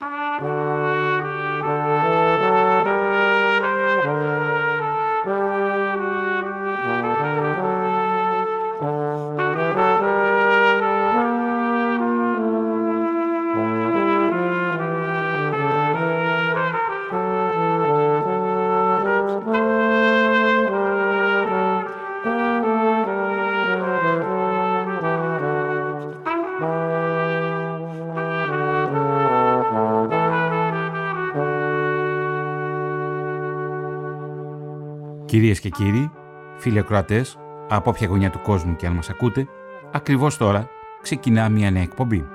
Música Κυρίες και κύριοι, φίλοι ακροατές, από όποια γωνιά του κόσμου και αν μας ακούτε, ακριβώς τώρα ξεκινά μια νέα εκπομπή.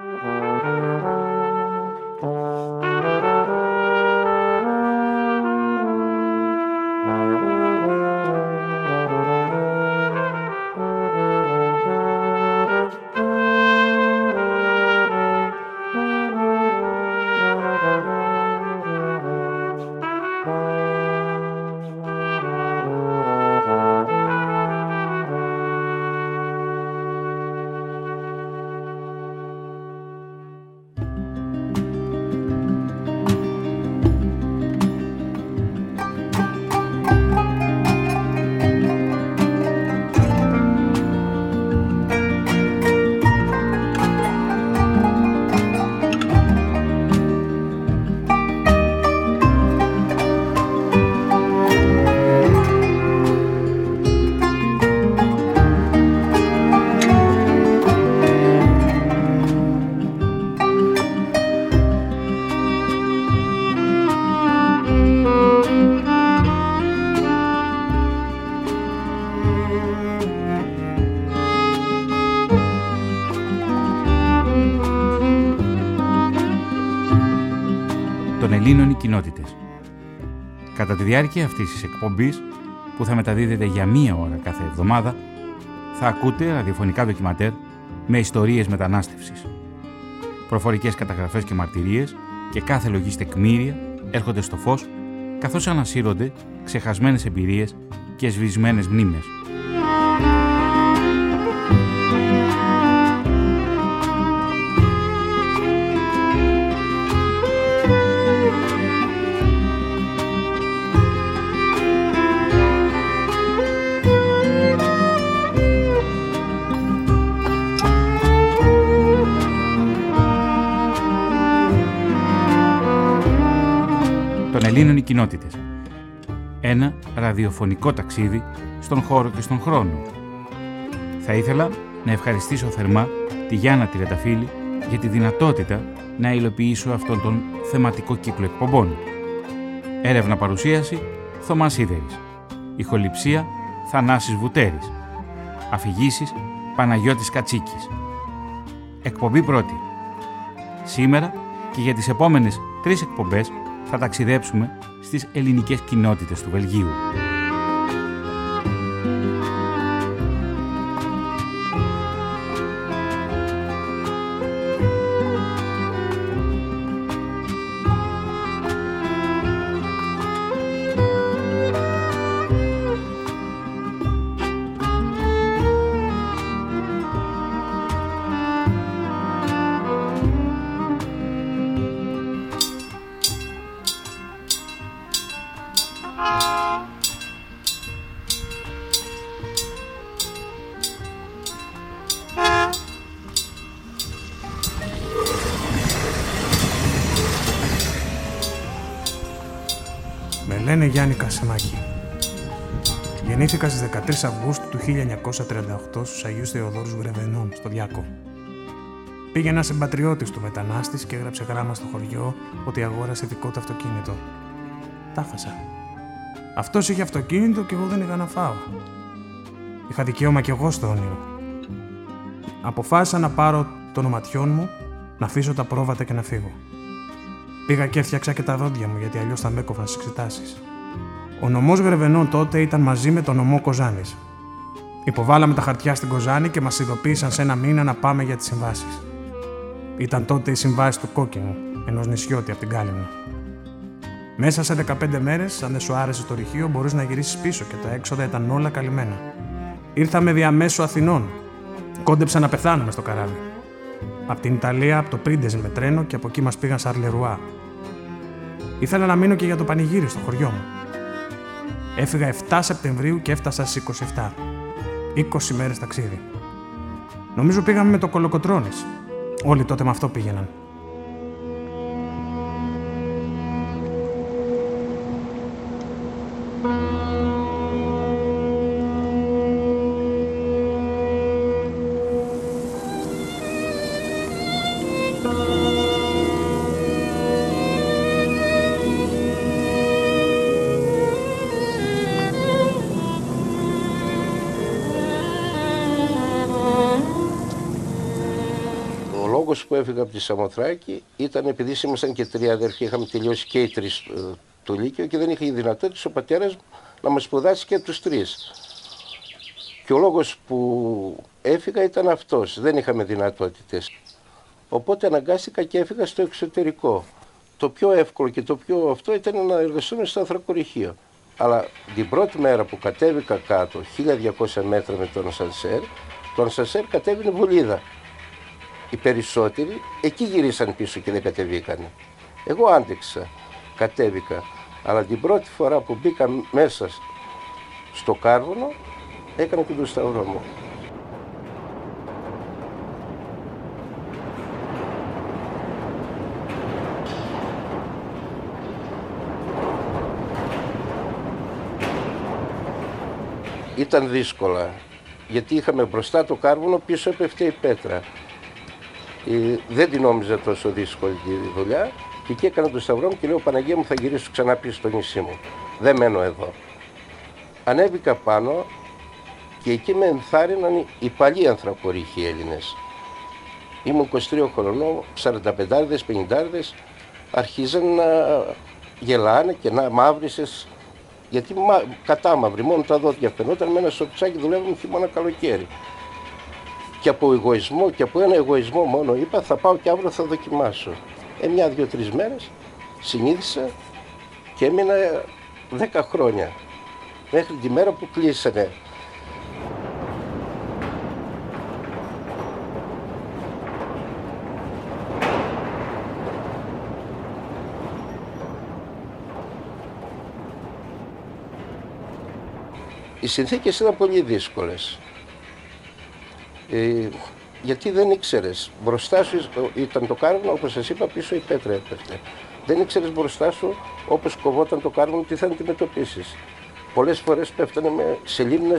Κατά τη διάρκεια αυτής της εκπομπής, που θα μεταδίδεται για μία ώρα κάθε εβδομάδα, θα ακούτε ραδιοφωνικά ντοκιματέρ με ιστορίες μετανάστευσης. Προφορικές καταγραφές και μαρτυρίες και κάθε λογής τεκμήρια έρχονται στο φως, καθώς ανασύρονται ξεχασμένες εμπειρίες και σβησμένες μνήμες. Ελλήνων οι κοινότητες. Ένα ραδιοφωνικό ταξίδι στον χώρο και στον χρόνο. Θα ήθελα να ευχαριστήσω θερμά τη Γιάννα Τριανταφύλη για τη δυνατότητα να υλοποιήσω αυτόν τον θεματικό κύκλο εκπομπών. Έρευνα παρουσίαση Θωμάς Σίδερης. Ηχοληψία Θανάσης Βουτέρης. Αφηγήσεις Παναγιώτης Κατσίκης. Εκπομπή πρώτη. Σήμερα και για τις επόμενες τρεις εκπομπές θα ταξιδέψουμε στις ελληνικές κοινότητες του Βελγίου. Γιάννη Κασεμάκη. Γεννήθηκα στις 13 Αυγούστου του 1938 στους Αγίους Θεοδόρους Βρεβενών, στο Διάκο. Πήγε ένας συμπατριώτης του μετανάστης και έγραψε γράμμα στο χωριό ότι αγόρασε δικό του αυτοκίνητο. Τάφασα. Αυτός είχε αυτοκίνητο και εγώ δεν είχα να φάω. Είχα δικαίωμα κι εγώ στο όνειρο. Αποφάσισα να πάρω των οματιών μου, να αφήσω τα πρόβατα και να φύγω. Πήγα και έφτιαξα και τα δόντια μου γιατί αλλιώς θα με έκοβαν στις εξετάσεις. Ο νομός Γρεβενών τότε ήταν μαζί με τον νομό Κοζάνης. Υποβάλαμε τα χαρτιά στην Κοζάνη και μας ειδοποίησαν σε ένα μήνα να πάμε για τις συμβάσεις. Ήταν τότε η συμβάση του Κόκκινου, ενός νησιώτη από την Κάλυμνο. Μέσα σε 15 μέρες, αν δεν σου άρεσε το ρηχείο, μπορείς να γυρίσεις πίσω και τα έξοδα ήταν όλα καλυμμένα. Ήρθαμε διαμέσου Αθηνών. Κόντεψα να πεθάνουμε στο καράβι. Από την Ιταλία, από το Πρίντεζ με τρένο και από εκεί μας πήγαν Σαρλερουά. Ήθελα να μείνω και για το πανηγύρι στο χωριό μου. Έφυγα 7 Σεπτεμβρίου και έφτασα στις 27. 20 μέρες ταξίδι. Νομίζω πήγαμε με το κολοκοτρόνης. Όλοι τότε με αυτό πήγαιναν. Που έφυγα από τη Σαμοθράκη ήταν επειδή ήμασταν και τρία αδερφοί, είχαμε τελειώσει και οι τρεις ε, το Λύκειο και δεν είχε η δυνατότητα ο πατέρας να μας σπουδάσει και τους τρεις. Και ο λόγος που έφυγα ήταν αυτός. Δεν είχαμε δυνατότητες. Οπότε αναγκάστηκα και έφυγα στο εξωτερικό. Το πιο εύκολο και το πιο αυτό ήταν να εργαστούμε στο ανθρακοριχείο. Αλλά την πρώτη μέρα που κατέβηκα κάτω, 1200 μέτρα με τον Σανσέρ, τον Σανσέρ κατέβηνε βολίδα οι περισσότεροι εκεί γυρίσαν πίσω και δεν κατεβήκανε. Εγώ άντεξα, κατέβηκα, αλλά την πρώτη φορά που μπήκα μέσα στο κάρβουνο έκανα και τον σταυρό μου. Ήταν δύσκολα, γιατί είχαμε μπροστά το κάρβουνο, πίσω έπεφτε η πέτρα. Ε, δεν την νόμιζα τόσο δύσκολη τη δουλειά και εκεί έκανα το σταυρό μου και λέω Παναγία μου θα γυρίσω ξανά πίσω στο νησί μου. Δεν μένω εδώ. Ανέβηκα πάνω και εκεί με ενθάρρυναν οι παλιοί ανθρακορίχοι Έλληνες. Ήμουν 23 χρονών, 45 50 αρχίζαν να γελάνε και να μαύρισες γιατί μα, κατά μαύρη, μόνο τα δόντια φαινόταν με ένα σοπτσάκι δουλεύουμε χειμώνα καλοκαίρι και από εγωισμό και από ένα εγωισμό μόνο είπα θα πάω και αύριο θα δοκιμάσω. Ε, μια, δύο, τρεις μέρες συνήθισα και έμεινα δέκα χρόνια μέχρι τη μέρα που κλείσανε. Οι συνθήκες ήταν πολύ δύσκολες. Ε, γιατί δεν ήξερες. Μπροστά σου ήταν το κάρβουνο, όπως σας είπα, πίσω η πέτρα έπεφτε. Δεν ήξερες μπροστά σου, όπως κοβόταν το κάρβουνο, τι θα αντιμετωπίσεις. Πολλές φορές πέφτανε με, σε λίμνε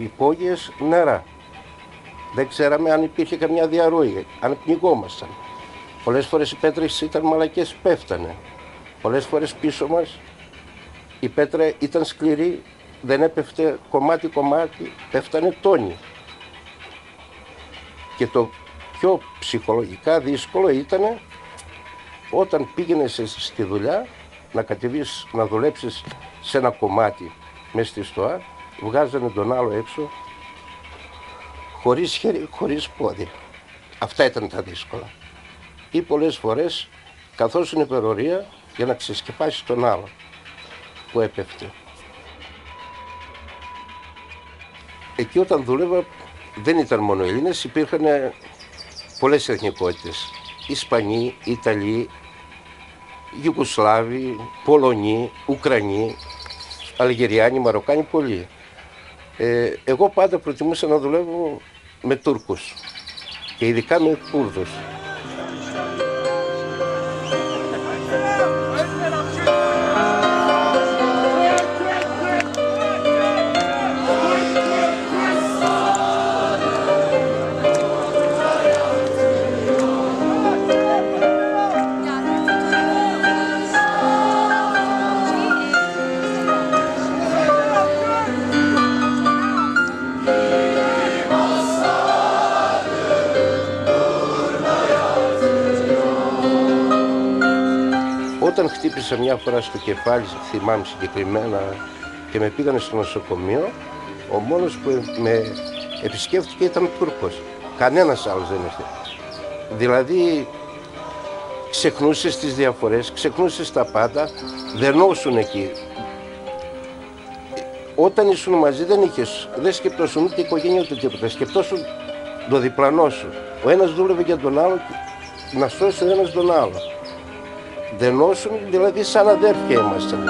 υπόγειες νερά. Δεν ξέραμε αν υπήρχε καμιά διαρροή, αν πνιγόμασταν. Πολλές φορές οι πέτρες ήταν μαλακές, πέφτανε. Πολλές φορές πίσω μας η πέτρα ήταν σκληρή, δεν έπεφτε κομμάτι-κομμάτι, πέφτανε τόνοι. Και το πιο ψυχολογικά δύσκολο ήταν όταν πήγαινες στη δουλειά να κατεβείς, να δουλέψεις σε ένα κομμάτι μέσα στη στοά, βγάζανε τον άλλο έξω χωρίς χέρι, χωρίς πόδι. Αυτά ήταν τα δύσκολα. Ή πολλές φορές καθώς είναι υπερορία για να ξεσκεπάσεις τον άλλο που έπεφτε. Εκεί όταν δούλευα δεν ήταν μόνο Έλληνες, υπήρχαν πολλές εθνικότητες. Ισπανοί, Ιταλοί, Ιουγκοσλάβοι, Πολωνοί, Ουκρανοί, Αλγεριάνοι, Μαροκάνοι, πολλοί. Ε, εγώ πάντα προτιμούσα να δουλεύω με Τούρκους και ειδικά με Κούρδους. Όταν χτύπησα μια φορά στο κεφάλι, θυμάμαι συγκεκριμένα, και με πήγανε στο νοσοκομείο, ο μόνος που με επισκέφτηκε ήταν Τούρκος. Κανένας άλλος δεν ήρθε. Δηλαδή, ξεχνούσες τις διαφορές, ξεχνούσες τα πάντα, δερνώσουν εκεί. Όταν ήσουν μαζί δεν είχες, δεν σκεπτόσουν ούτε οικογένεια ούτε τίποτα. Σκεπτόσουν το διπλανό σου. Ο ένας δούλευε για τον άλλο, να σώσει ο ένας τον άλλο. Δενώσουν, δηλαδή σαν αδέρφια ήμασταν.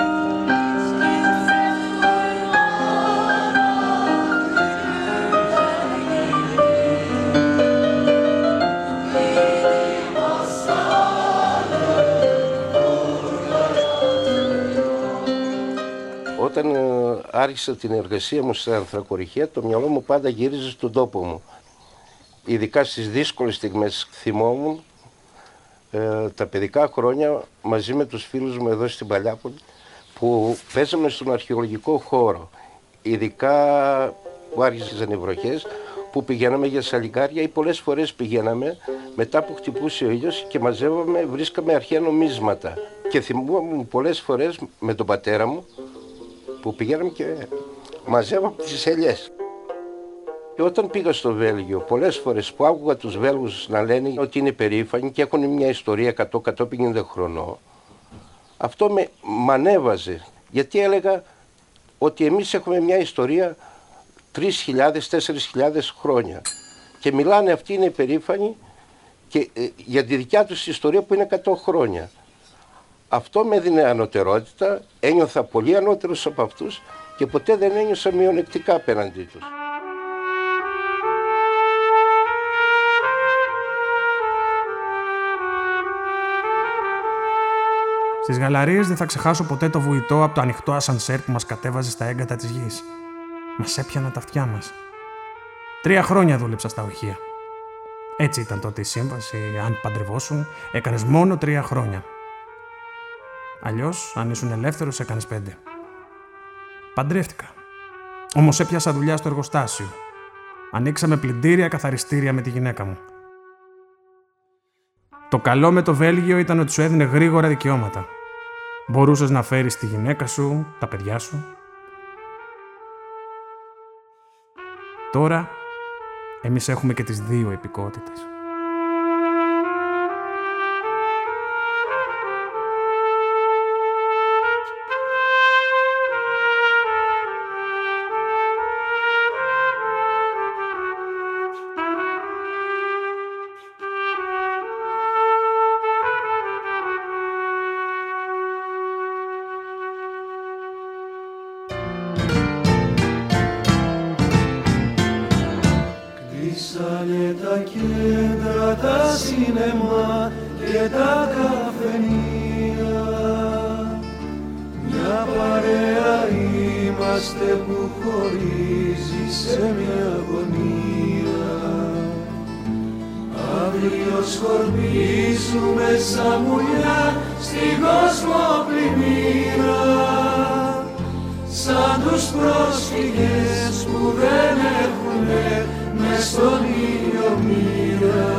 Όταν ε, άρχισα την εργασία μου στα ανθρακοριχεία, το μυαλό μου πάντα γύριζε στον τόπο μου. Ειδικά στις δύσκολες στιγμές θυμόμουν ε, τα παιδικά χρόνια μαζί με τους φίλους μου εδώ στην Παλιάπολη που παίζαμε στον αρχαιολογικό χώρο. Ειδικά που άρχισαν οι βροχές, που πηγαίναμε για σαλικάρια ή πολλές φορές πηγαίναμε μετά που χτυπούσε ο ήλιος και μαζεύαμε, βρίσκαμε αρχαία νομίσματα. Και θυμούμαι πολλές φορές με τον πατέρα μου που πηγαίναμε και μαζεύαμε τις ελιές. Και όταν πήγα στο Βέλγιο, πολλές φορές που άκουγα τους Βέλγους να λένε ότι είναι περήφανοι και έχουν μια ιστορία 100-150 χρονών, αυτό με μανέβαζε. Γιατί έλεγα ότι εμείς έχουμε μια ιστορία 3.000-4.000 χρόνια. Και μιλάνε αυτοί είναι περήφανοι και, ε, για τη δικιά τους ιστορία που είναι 100 χρόνια. Αυτό με έδινε ανωτερότητα, ένιωθα πολύ ανώτερος από αυτούς και ποτέ δεν ένιωσα μειονεκτικά απέναντί τους. Στις γαλαρίες δεν θα ξεχάσω ποτέ το βουητό από το ανοιχτό ασανσέρ που μας κατέβαζε στα έγκατα της γης. Μας έπιανα τα αυτιά μας. Τρία χρόνια δούλεψα στα ορχεία. Έτσι ήταν τότε η σύμβαση, αν παντρευόσουν, έκανες μόνο τρία χρόνια. Αλλιώς, αν ήσουν ελεύθερος, έκανες πέντε. Παντρεύτηκα. Όμως έπιασα δουλειά στο εργοστάσιο. Ανοίξαμε πλυντήρια καθαριστήρια με τη γυναίκα μου. Το καλό με το Βέλγιο ήταν ότι σου έδινε γρήγορα δικαιώματα. Μπορούσες να φέρεις τη γυναίκα σου, τα παιδιά σου. Τώρα, εμείς έχουμε και τις δύο επικότητες. τους πρόσφυγες που δεν έχουνε μες στον ήλιο μοίρα.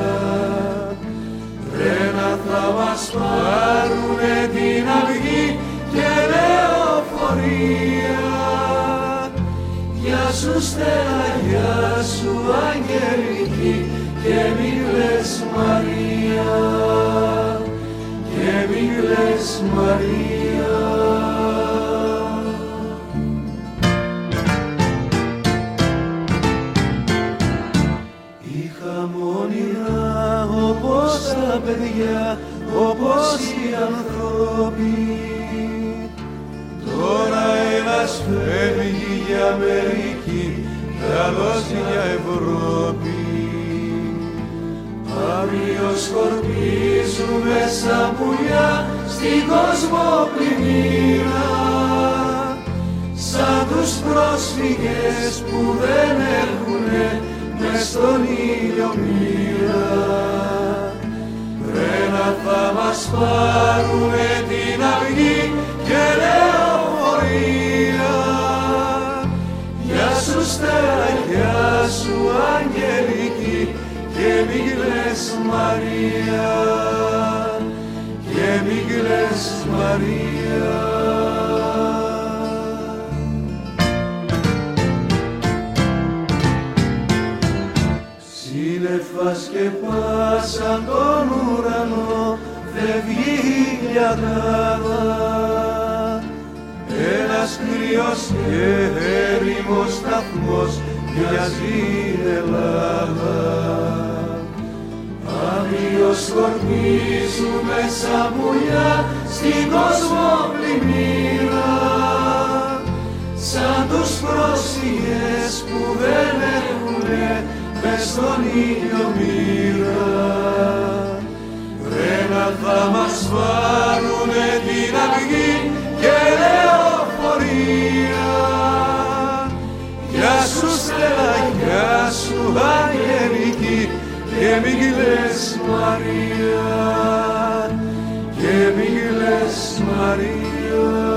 Βρένα θα μας πάρουνε την αυγή και λεωφορεία. Γεια σου Στέλλα, γεια σου Αγγελική και μην λες Μαρία, και μην λες Μαρία. παιδιά όπως οι ανθρώποι. Τώρα ένας φεύγει για Αμερική κι άλλος για Ευρώπη. Αύριο σκορπίζουμε σαν πουλιά στην κοσμοπλημμύρα σαν τους πρόσφυγες που δεν έχουνε μες στον ήλιο μοίρα. Θα μας πάρουνε την αυγή και λεωφορεία. Γεια σου στεραγιά σου αγγελική και μην Μαρία. Και μην Μαρία. Πας και πας τον ουρανό φεύγει η ηλιαδάδα Ένας κρύος και έρημος σταθμός μοιάζει η Ελλάδα. Αύριο σκορπίζουμε μέσα πουλιά στην κοσμοπλημμύρα. Σαν τους προσιές που δεν έχουνε μες στον ήλιο μοίρα. Βρένα θα μας βάλουνε την αυγή και λεωφορεία. Γεια σου Στέλλα, γεια σου Αγγελική και μην κλαις Μαρία. Και μην κλαις Μαρία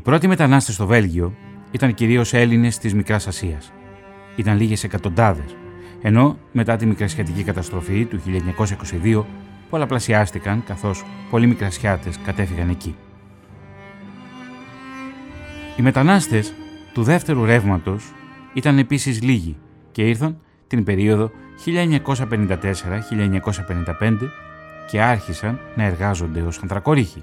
Οι πρώτοι μετανάστες στο Βέλγιο ήταν κυρίως Έλληνες της Μικράς Ασίας. Ήταν λίγες εκατοντάδες, ενώ μετά τη μικρασιατική καταστροφή του 1922 πολλαπλασιάστηκαν καθώς πολλοί μικρασιάτες κατέφυγαν εκεί. Οι μετανάστες του δεύτερου ρεύματος ήταν επίσης λίγοι και ήρθαν την περίοδο 1954-1955 και άρχισαν να εργάζονται ως ανθρακορίχοι.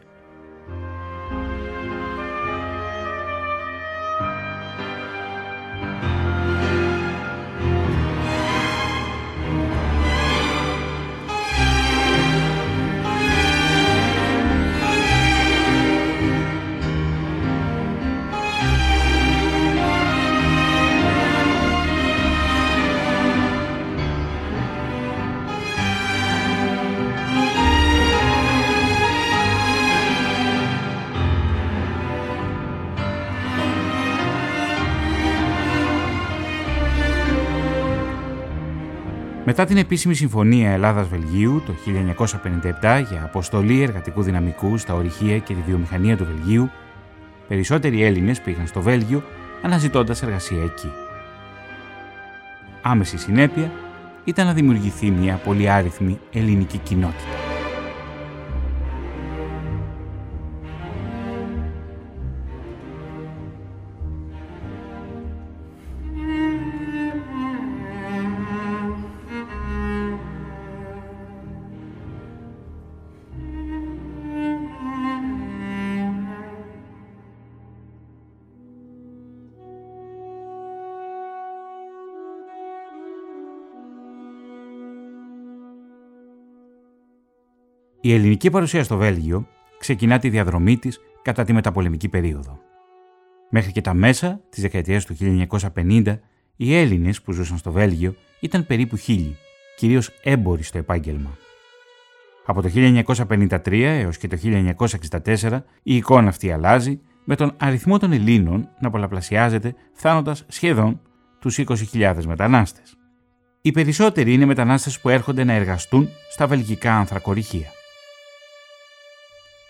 Μετά την επίσημη συμφωνία Ελλάδα-Βελγίου το 1957 για αποστολή εργατικού δυναμικού στα ορυχεία και τη βιομηχανία του Βελγίου, περισσότεροι Έλληνες πήγαν στο Βέλγιο αναζητώντας εργασία εκεί. Άμεση συνέπεια ήταν να δημιουργηθεί μια πολυάριθμη ελληνική κοινότητα. Η ελληνική παρουσία στο Βέλγιο ξεκινά τη διαδρομή της κατά τη μεταπολεμική περίοδο. Μέχρι και τα μέσα της δεκαετίας του 1950, οι Έλληνες που ζούσαν στο Βέλγιο ήταν περίπου χίλιοι, κυρίως έμποροι στο επάγγελμα. Από το 1953 έως και το 1964 η εικόνα αυτή αλλάζει με τον αριθμό των Ελλήνων να πολλαπλασιάζεται φτάνοντας σχεδόν τους 20.000 μετανάστες. Οι περισσότεροι είναι μετανάστες που έρχονται να εργαστούν στα βελγικά ανθρακοριχεία.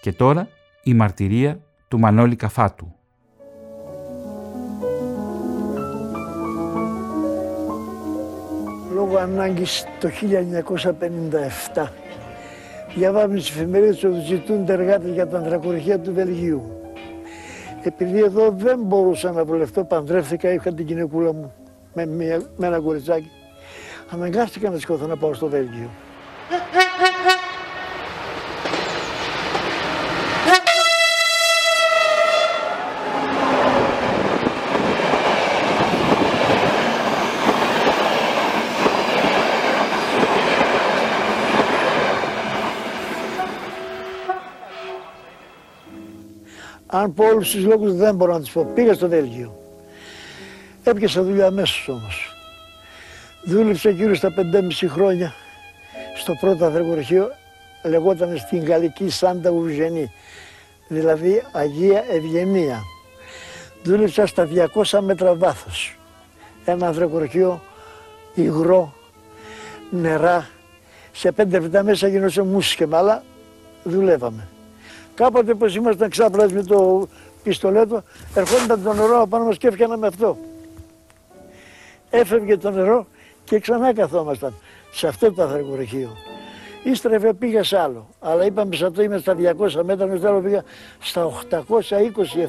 Και τώρα η μαρτυρία του Μανώλη Καφάτου. Λόγω ανάγκης το 1957 διαβάζουμε τις εφημερίδες ότι ζητούνται εργάτες για τα ανθρακοριχεία του Βελγίου. Επειδή εδώ δεν μπορούσα να βολευτώ, παντρεύτηκα, είχα την γυναικούλα μου με, με ένα κοριτσάκι. Αναγκάστηκα να σηκωθώ να πάω στο Βέλγιο. Αν πω όλους τους λόγους δεν μπορώ να τους πω. Πήγα στο Βέλγιο. Έπιασα δουλειά αμέσως όμως. Δούλεψα γύρω στα 5,5 χρόνια στο πρώτο ανθρακοριχείο, λεγόταν στην Γαλλική Σάντα Ουζενή, δηλαδή Αγία Ευγενία. Δούλεψα στα 200 μέτρα βάθος. Ένα ανθρακοριχείο υγρό, νερά, σε πέντε λεπτά μέσα γινόταν μουσική, αλλά δουλεύαμε. Κάποτε πως ήμασταν ξάπλας με το πιστολέτο, ερχόνταν το νερό απάνω μας και έφτιανα με αυτό. έφευγε το νερό και ξανά καθόμασταν σε αυτό το ανθρακοριχείο. Ύστερα πήγα σε άλλο. Αλλά είπαμε σαν το είμαι στα 200 μέτρα, ενώ πήγα στα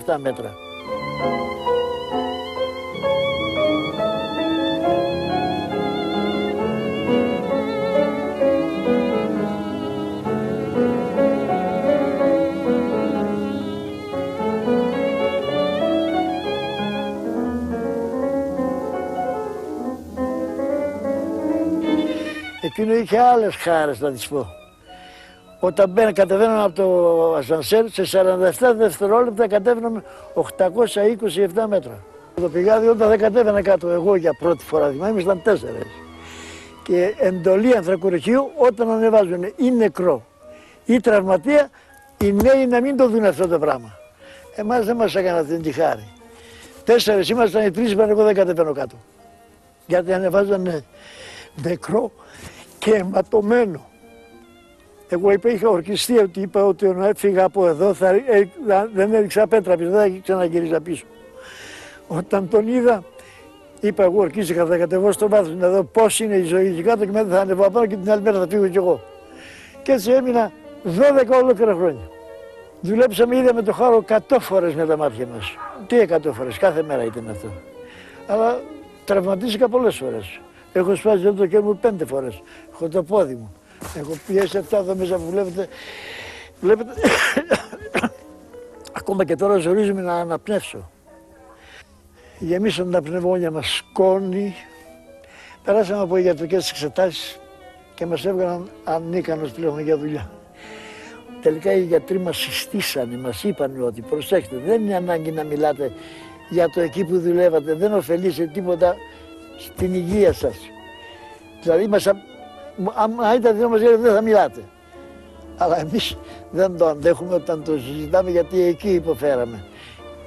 827 μέτρα. Εκείνο είχε άλλες χάρες να τις πω. Όταν μπαίνα, κατεβαίναμε από το ασανσέρ, σε 47 δευτερόλεπτα κατέβαιναμε 827 μέτρα. Το πηγάδι όταν δεν κατέβαινα κάτω εγώ για πρώτη φορά, δηλαδή ήμασταν τέσσερες. Και εντολή ανθρακοριχείου όταν ανεβάζουν ή νεκρό ή τραυματία, οι νέοι να μην το δουν αυτό το πράγμα. Εμάς δεν μας έκανα αυτή τη χάρη. Τέσσερις ήμασταν, οι τρεις είπαν εγώ δεν κατεβαίνω κάτω. Γιατί ανεβάζανε νεκρό και αιματωμένο. Εγώ είπα, είχα ορκιστεί ότι είπα ότι όταν έφυγα από εδώ θα, ε, δεν έριξα πέτρα πίσω, δεν θα ξαναγύριζα πίσω. Όταν τον είδα, είπα εγώ ορκίστηκα, θα κατεβώ στο βάθος να δω πώς είναι η ζωή εκεί κάτω και μετά θα ανεβώ απάνω και την άλλη μέρα θα φύγω κι εγώ. Και έτσι έμεινα 12 ολόκληρα χρόνια. Δουλέψαμε ήδη με το χάρο 100 φορές με τα μάτια μας. Τι 100 φορές, κάθε μέρα ήταν αυτό. Αλλά τραυματίστηκα πολλές φορές. Έχω σπάσει το κέρι μου πέντε φορές. Έχω το πόδι μου. Έχω πιέσει αυτά εδώ μέσα που βλέπετε. Βλέπετε. Ακόμα και τώρα ζορίζομαι να αναπνεύσω. Γεμίσαν τα πνευμόνια μας σκόνη. Περάσαμε από ιατρικές εξετάσεις και μας έβγαλαν ανίκανος πλέον για δουλειά. Τελικά οι γιατροί μας συστήσανε, μας είπαν ότι προσέξτε, δεν είναι ανάγκη να μιλάτε για το εκεί που δουλεύατε, δεν ωφελεί σε τίποτα στην υγεία σας. Δηλαδή, μας, αν ήταν δεν μας δεν θα μιλάτε. Αλλά εμείς δεν το αντέχουμε όταν το συζητάμε γιατί εκεί υποφέραμε.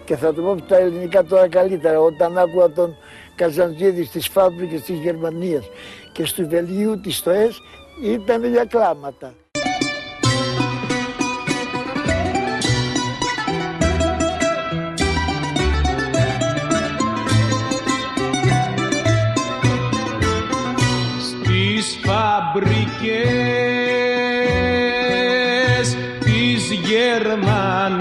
Και θα το πω τα ελληνικά τώρα καλύτερα. Όταν άκουγα τον Καζαντζίδη στις φάμπρικες της Γερμανίας και στο Βελγίου της ΣΤΟΕΣ ήταν για κλάματα. Φαμπρικές της Γερμανίας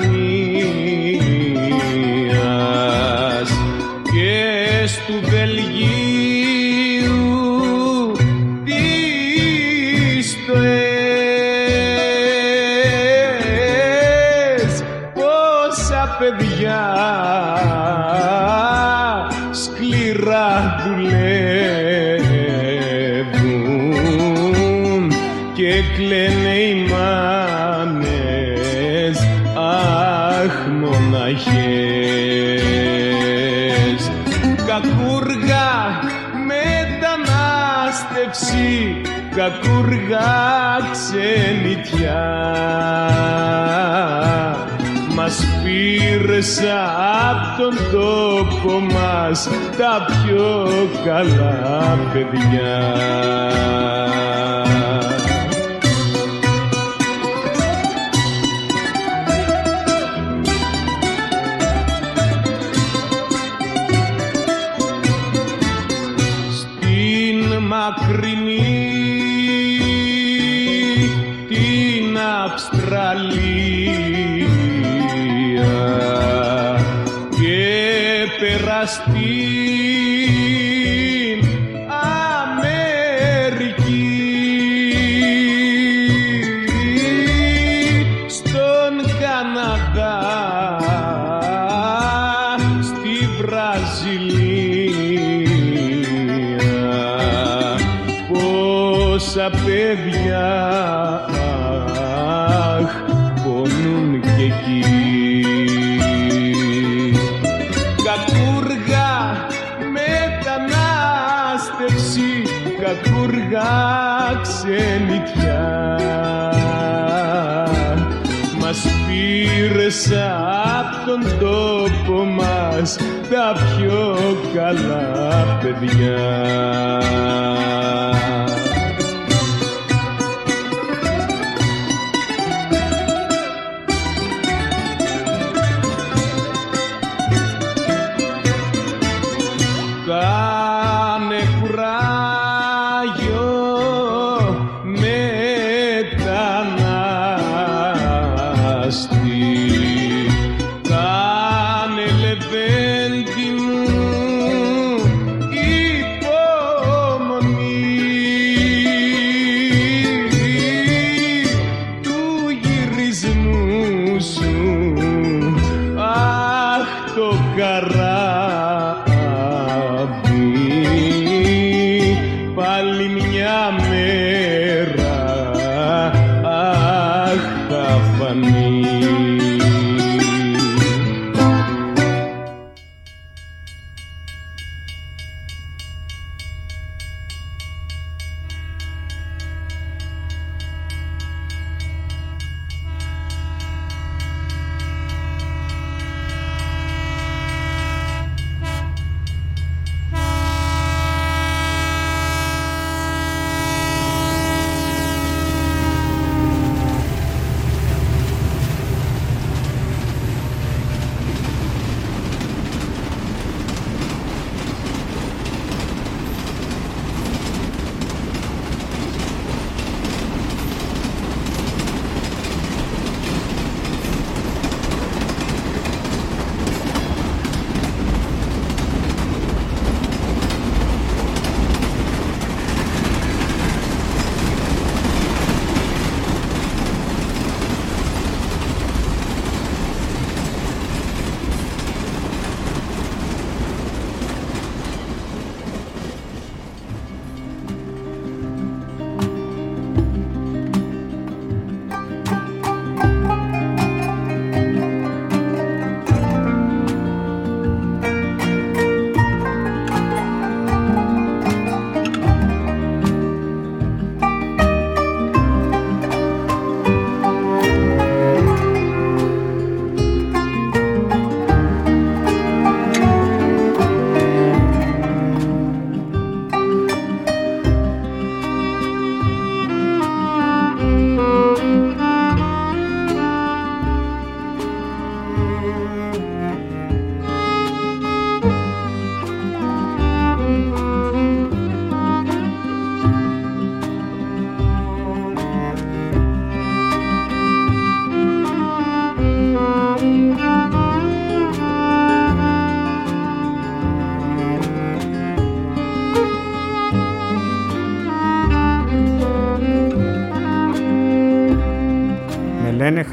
πήρες απ' τον τόπο μας τα πιο καλά παιδιά. castigo. Κακούργα ξενιτιά μας πήρες απ' τον τόπο μας τα πιο καλά παιδιά.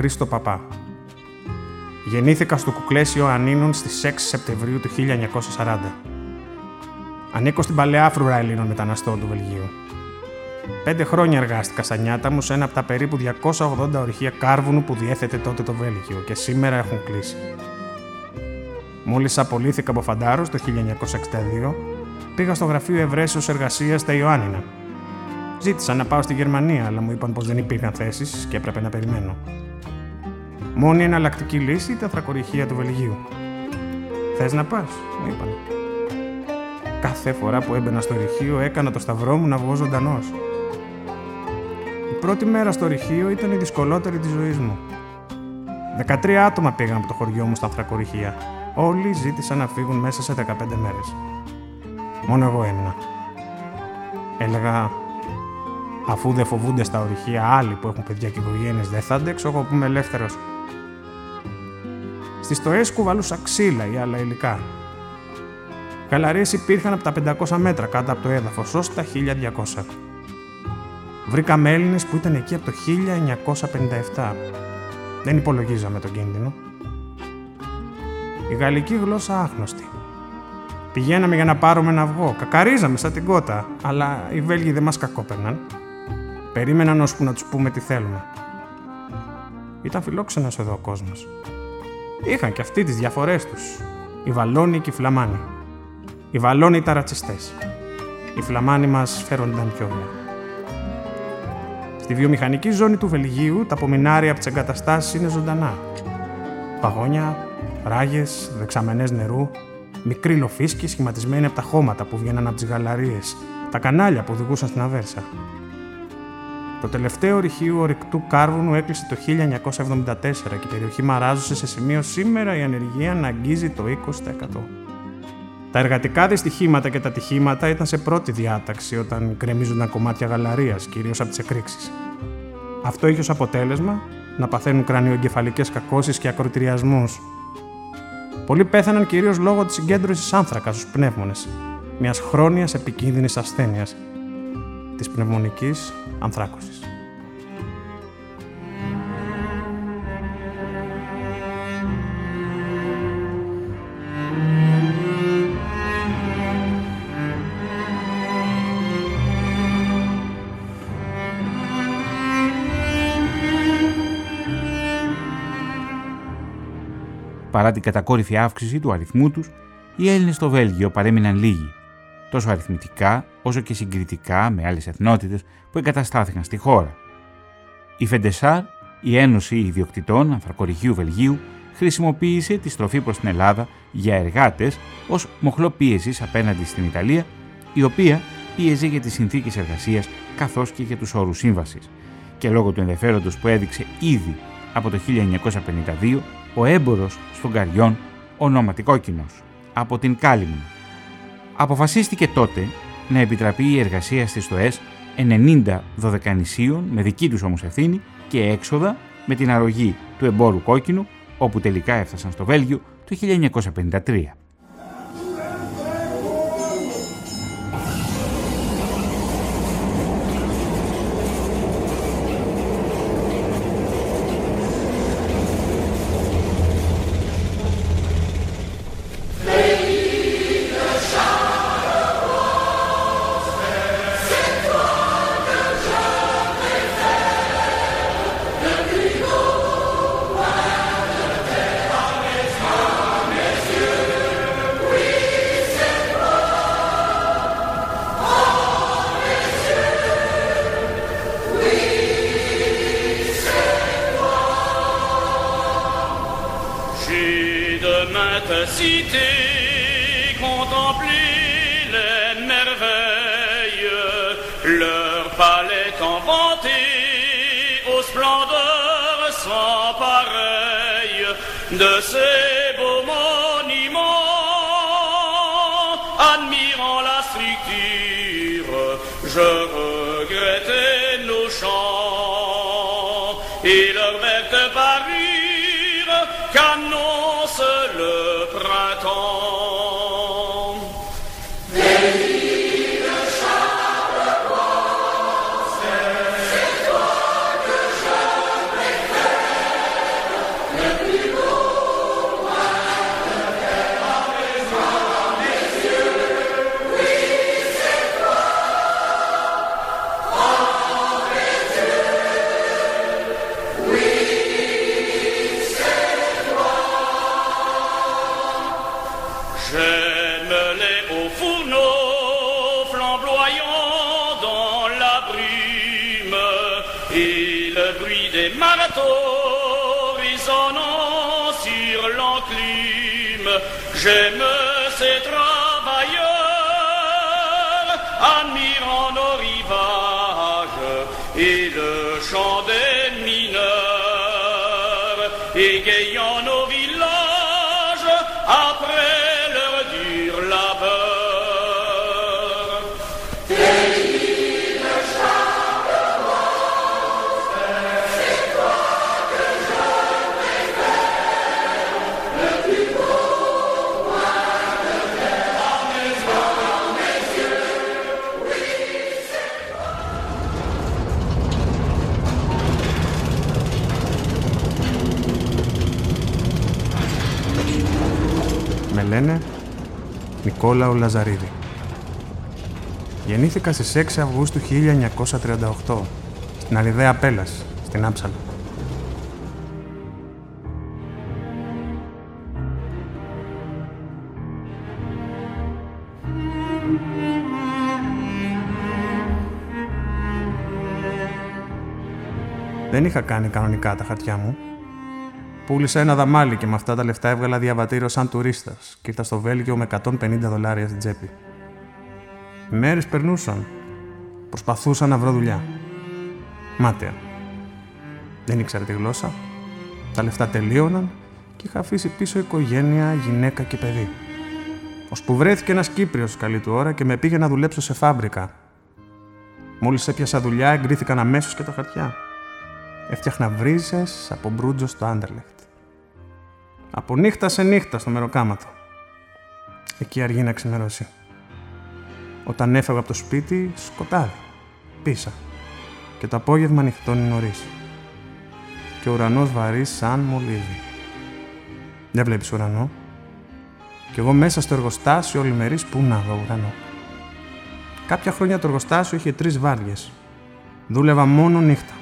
Χρήστο Παπά. Γεννήθηκα στο Κουκλέσιο Ανίνων στις 6 Σεπτεμβρίου του 1940. Ανήκω στην παλαιά φρουρά Ελλήνων μεταναστών του Βελγίου. Πέντε χρόνια εργάστηκα στα νιάτα μου σε ένα από τα περίπου 280 ορυχεία κάρβουνου που διέθετε τότε το Βέλγιο και σήμερα έχουν κλείσει. Μόλις απολύθηκα από Φαντάρος το 1962, πήγα στο γραφείο Ευρέσεω Εργασίας στα Ιωάννινα. Ζήτησα να πάω στη Γερμανία, αλλά μου είπαν πως δεν υπήρχαν θέσεις και έπρεπε να περιμένω. Μόνη εναλλακτική λύση ήταν τα θρακοριχεία του Βελγίου. Θες να πας, μου είπαν. Κάθε φορά που έμπαινα στο ρηχείο έκανα το σταυρό μου να βγω ζωντανός. Η πρώτη μέρα στο ρηχείο ήταν η δυσκολότερη της ζωής μου. 13 άτομα πήγαν από το χωριό μου στα θρακοριχεία. Όλοι ζήτησαν να φύγουν μέσα σε 15 μέρες. Μόνο εγώ έμεινα. Έλεγα, αφού δεν φοβούνται στα ορυχεία άλλοι που έχουν παιδιά και οικογένειες, δεν θα αντέξω εγώ που είμαι ελεύθερος. Στι στοέ κουβαλούσα ξύλα ή άλλα υλικά. Γαλαρίε υπήρχαν από τα 500 μέτρα κάτω από το έδαφος ως τα 1200. Βρήκαμε Έλληνες που ήταν εκεί από το 1957. Δεν υπολογίζαμε τον κίνδυνο. Η γαλλική γλώσσα άγνωστη. Πηγαίναμε για να πάρουμε ένα αυγό. Κακαρίζαμε σαν την κότα, αλλά οι Βέλγοι δεν μας κακόπαιρναν. Περίμεναν ώσπου να τους πούμε τι θέλουμε. Ήταν φιλόξενος εδώ ο κόσμος. Είχαν και αυτοί τις διαφορές τους. Οι Βαλόνοι και οι Φλαμάνοι. Οι Βαλόνοι ήταν ρατσιστές. Οι Φλαμάνοι μας φέρονταν πιόλια. Στη βιομηχανική ζώνη του Βελγίου, τα απομεινάρια από τις εγκαταστάσεις είναι ζωντανά. Παγόνια, ράγες, δεξαμενές νερού, μικροί λοφίσκοι σχηματισμένοι από τα χώματα που βγαίναν από τις γαλαρίες, τα κανάλια που οδηγούσαν στην Αβέρσα. Το τελευταίο ρηχείο ορυκτού κάρβουνου έκλεισε το 1974 και η περιοχή μαράζωσε σε σημείο σήμερα η ανεργία να αγγίζει το 20%. Τα εργατικά δυστυχήματα και τα ατυχήματα ήταν σε πρώτη διάταξη όταν κρεμίζονταν κομμάτια γαλαρίας, κυρίως από τις εκρήξεις. Αυτό είχε ως αποτέλεσμα να παθαίνουν κρανιοεγκεφαλικές κακώσεις και ακροτηριασμούς. Πολλοί πέθαναν κυρίως λόγω της συγκέντρωσης άνθρακα στους πνεύμονες, μιας χρόνιας επικίνδυνης ασθένειας, της πνευμονικής ανθράκωσης. Παρά την κατακόρυφη αύξηση του αριθμού τους, οι Έλληνες στο Βέλγιο παρέμειναν λίγοι, τόσο αριθμητικά όσο και συγκριτικά με άλλες εθνότητες που εγκαταστάθηκαν στη χώρα. Η Φεντεσάρ, η Ένωση Ιδιοκτητών Ανθρακοριχείου Βελγίου, χρησιμοποίησε τη στροφή προς την Ελλάδα για εργάτες ως μοχλό πίεσης απέναντι στην Ιταλία, η οποία πίεζε για τις συνθήκες εργασίας καθώς και για τους όρους σύμβασης. Και λόγω του ενδιαφέροντος που έδειξε ήδη από το 1952 ο έμπορος σφουγγαριών ονόματι Κόκκινος από την Κάλυμνο. Αποφασίστηκε τότε να επιτραπεί η εργασία στις ΣΤΟΕΣ 90 δωδεκανησίων με δική τους όμως ευθύνη και έξοδα με την αρρωγή του εμπόρου κόκκινου όπου τελικά έφτασαν στο Βέλγιο το 1953. de ces beaux monuments, admirant la structure, je regrettais nos champs et le rêve de Νικόλαο Λαζαρίδη. Γεννήθηκα στις 6 Αυγούστου 1938 στην Αλιδέα Πέλας, στην Άψαλα. Δεν είχα κάνει κανονικά τα χαρτιά μου. Πούλησα ένα δαμάλι και με αυτά τα λεφτά έβγαλα διαβατήριο σαν τουρίστας και ήρθα στο Βέλγιο με 150 δολάρια στην τσέπη. Οι μέρες περνούσαν. Προσπαθούσα να βρω δουλειά. Μάταια. Δεν ήξερα τη γλώσσα. Τα λεφτά τελείωναν και είχα αφήσει πίσω οικογένεια, γυναίκα και παιδί. Ώσπου βρέθηκε ένας Κύπριος καλή του ώρα και με πήγε να δουλέψω σε φάμπρικα. Μόλις έπιασα δουλειά, εγκρίθηκαν αμέσως και τα χαρτιά. Έφτιαχνα βρίζε από μπρούτζο στο Άντερλεχτ. Από νύχτα σε νύχτα στο μεροκάματο. Εκεί αργεί να ξημερώσει. Όταν έφευγα από το σπίτι, σκοτάδι. Πίσα. Και το απόγευμα νυχτώνει νωρίς. Και ο ουρανός βαρύ σαν μολύβι. Δεν βλέπεις ουρανό. Κι εγώ μέσα στο εργοστάσιο ολημερής πού να δω ουρανό. Κάποια χρόνια το εργοστάσιο είχε τρεις βάρδιες. Δούλευα μόνο νύχτα.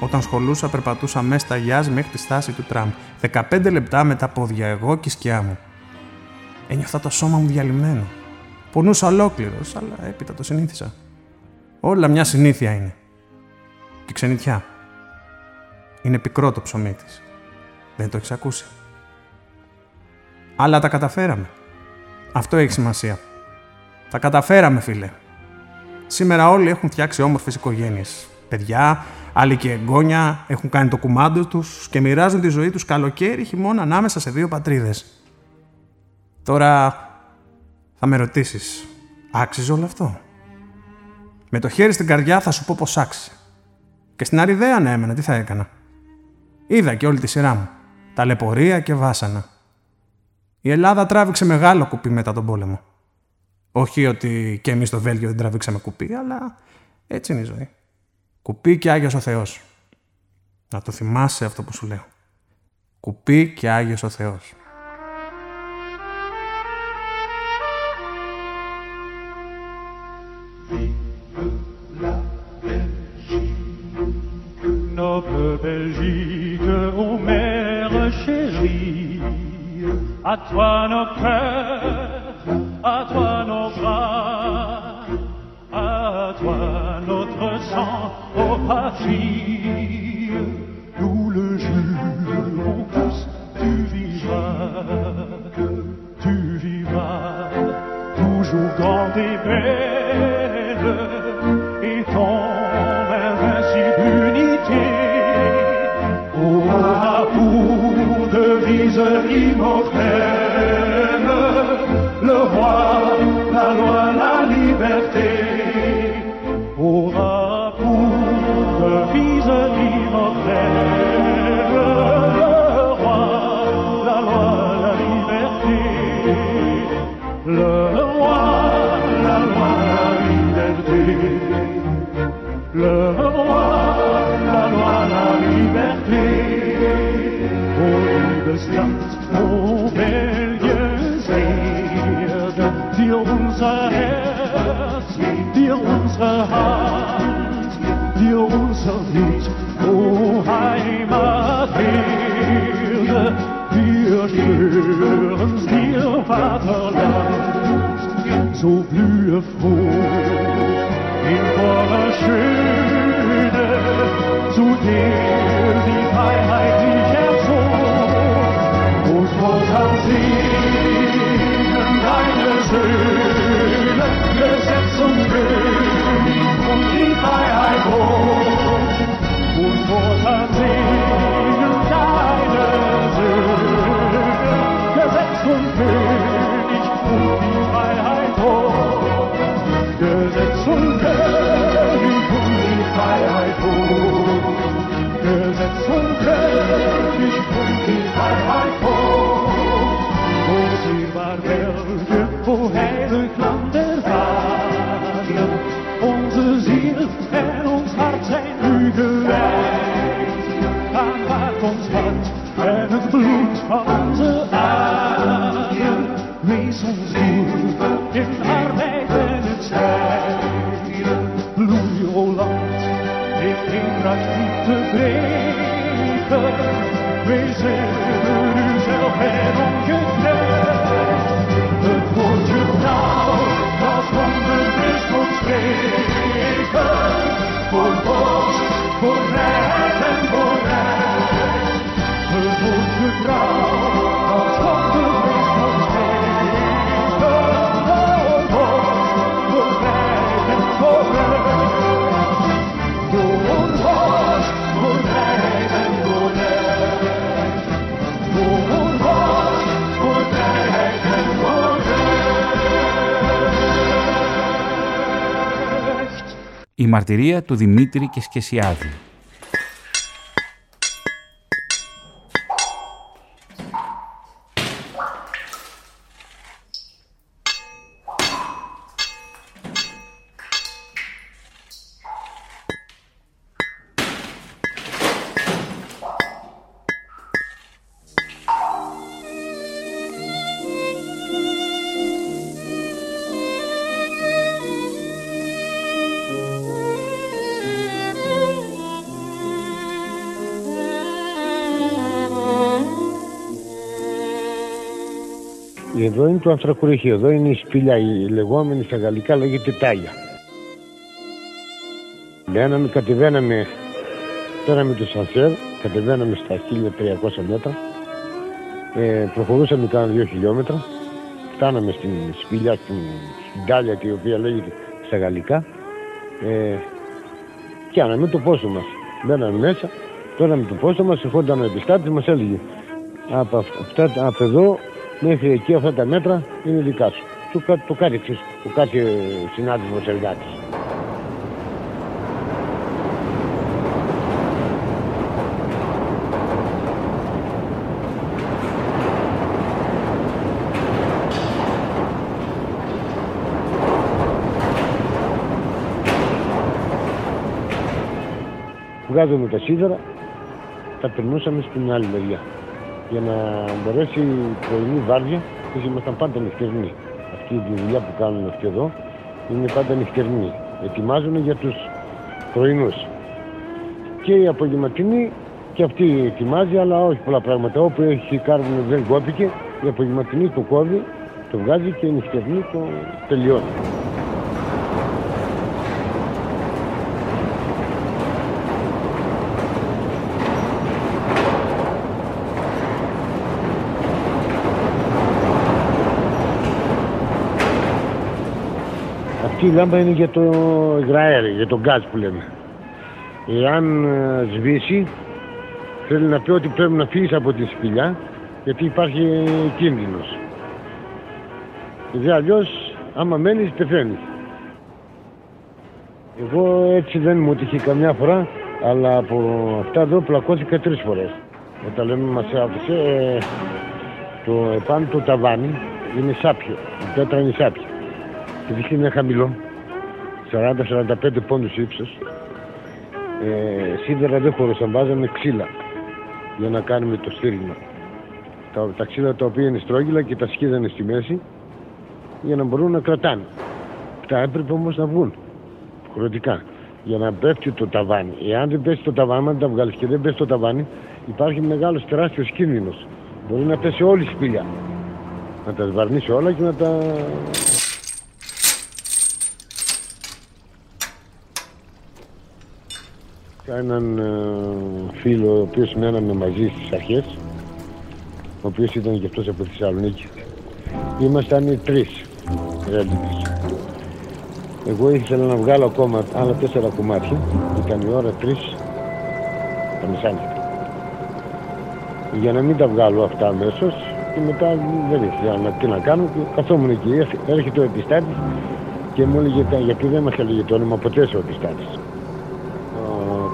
Όταν σχολούσα, περπατούσα μέσα στα γιάζ μέχρι τη στάση του τραμ. 15 λεπτά με τα πόδια, εγώ και η σκιά μου. Ένιωθα το σώμα μου διαλυμένο. Πονούσα ολόκληρος, αλλά έπειτα το συνήθισα. Όλα μια συνήθεια είναι. Και ξενιτιά. Είναι πικρό το ψωμί της. Δεν το έχεις ακούσει. Αλλά τα καταφέραμε. Αυτό έχει σημασία. Τα καταφέραμε, φίλε. Σήμερα όλοι έχουν φτιάξει όμορφες οικογένειες. Παιδιά, άλλοι και εγγόνια έχουν κάνει το κουμάντο τους και μοιράζουν τη ζωή τους καλοκαίρι χειμώνα ανάμεσα σε δύο πατρίδες. Τώρα θα με ρωτήσεις, άξιζε όλο αυτό; Με το χέρι στην καρδιά θα σου πω πως άξιζε. Και στην αριδέα να έμενα, τι θα έκανα; Είδα και όλη τη σειρά μου. Ταλαιπωρία και βάσανα. Η Ελλάδα τράβηξε μεγάλο κουπί μετά τον πόλεμο. Όχι ότι και εμείς στο Βέλγιο δεν τραβήξαμε κουπί, αλλά έτσι είναι η ζωή. Κουπί και Άγιος ο Θεός. Να το θυμάσαι αυτό που σου λέω. Κουπί και Άγιος ο Θεός. Noble Belgique, ô mère chérie, à toi nos cœurs, patrie, nous le jurons tous, tu vivras, tu vivras, toujours grande et belle, et ton invincible unité aura pour devise immortelle te breken. Wees er uzelf en ongekleed. Het woordje trouw, als van de brist moet spreken. Voor God, voor vrijheid en voor recht. Het woordje trouw, μαρτυρία του Δημήτρη και Σκεσιάδη. Εδώ είναι το ανθρακοριχείο, εδώ είναι η σπηλιά, η λεγόμενη στα γαλλικά λέγεται τάγια. Μπαίναμε, κατεβαίναμε, πέραμε το Σανσέρ, κατεβαίναμε στα 1300 μέτρα, ε, προχωρούσαμε κάνα δύο χιλιόμετρα, φτάναμε στην σπηλιά, στην, στην τάλια η οποία λέγεται στα γαλλικά ε, και άναμε το πόσο μας. Μπαίναμε μέσα, πέραμε το πόσο μας, ερχόταν ο επιστάτης, μας έλεγε από, αυτά, από εδώ μέχρι εκεί αυτά τα μέτρα είναι δικά σου. Του, το κάτι, του κάτι συνάδελφος εργάτης. Βγάζουμε τα σίδερα, τα περνούσαμε στην άλλη μεριά για να μπορέσει η πρωινή βάρδια, εμείς ήμασταν πάντα νυχτερινοί. Αυτή η δουλειά που κάνουν αυτοί εδώ είναι πάντα νυχτερινοί. Ετοιμάζουν για τους πρωινούς. Και η απογευματινή και αυτή ετοιμάζει, αλλά όχι πολλά πράγματα. Όπου έχει κάρβουνο δεν κόπηκε, η απογευματινή το κόβει, το βγάζει και η νυχτερινή το τελειώνει. Αυτή η λάμπα είναι για το υγραέρι, για το γκάζ που λέμε. Εάν ε, σβήσει, θέλει να πει ότι πρέπει να φύγεις από τη σπηλιά, γιατί υπάρχει κίνδυνος. Γιατί αλλιώς, άμα μένεις, πεθαίνεις. Εγώ έτσι δεν μου τύχει καμιά φορά, αλλά από αυτά εδώ πλακώθηκα τρεις φορές. Όταν λέμε μας άφησε, ε, το επάνω το ταβάνι είναι σάπιο, η πέτρα είναι σάπια. Το δίχτυ είναι χαμηλό, 40-45 πόντους ύψος. Ε, σίδερα δεν χωρούσαν, βάζαμε ξύλα για να κάνουμε το στήριγμα. Τα, τα ξύλα τα οποία είναι στρόγγυλα και τα σκίδανε στη μέση για να μπορούν να κρατάνε. Τα έπρεπε όμως να βγουν χωρητικά για να πέφτει το ταβάνι. Εάν δεν πέσει το ταβάνι, αν τα βγάλεις και δεν πέσει το ταβάνι, υπάρχει μεγάλος τεράστιος κίνδυνος. Μπορεί να πέσει όλη η σπηλιά. Να τα σβαρνίσει όλα και να τα έναν ε, φίλο ο οποίος μέναμε μαζί στις αρχές ο οποίος ήταν και αυτός από τη Θεσσαλονίκη. Ήμασταν οι τρεις ρέντινες εγώ ήθελα να βγάλω ακόμα άλλα τέσσερα κομμάτια. Ήταν η ώρα τρεις τα μεσάνυχτα για να μην τα βγάλω αυτά αμέσως και μετά δεν ήθελα να, τι να κάνω. Και καθόμουν εκεί έρχεται ο επιστάτης και μου έλεγε γιατί δεν μας έλεγε το όνομα ποτέ ο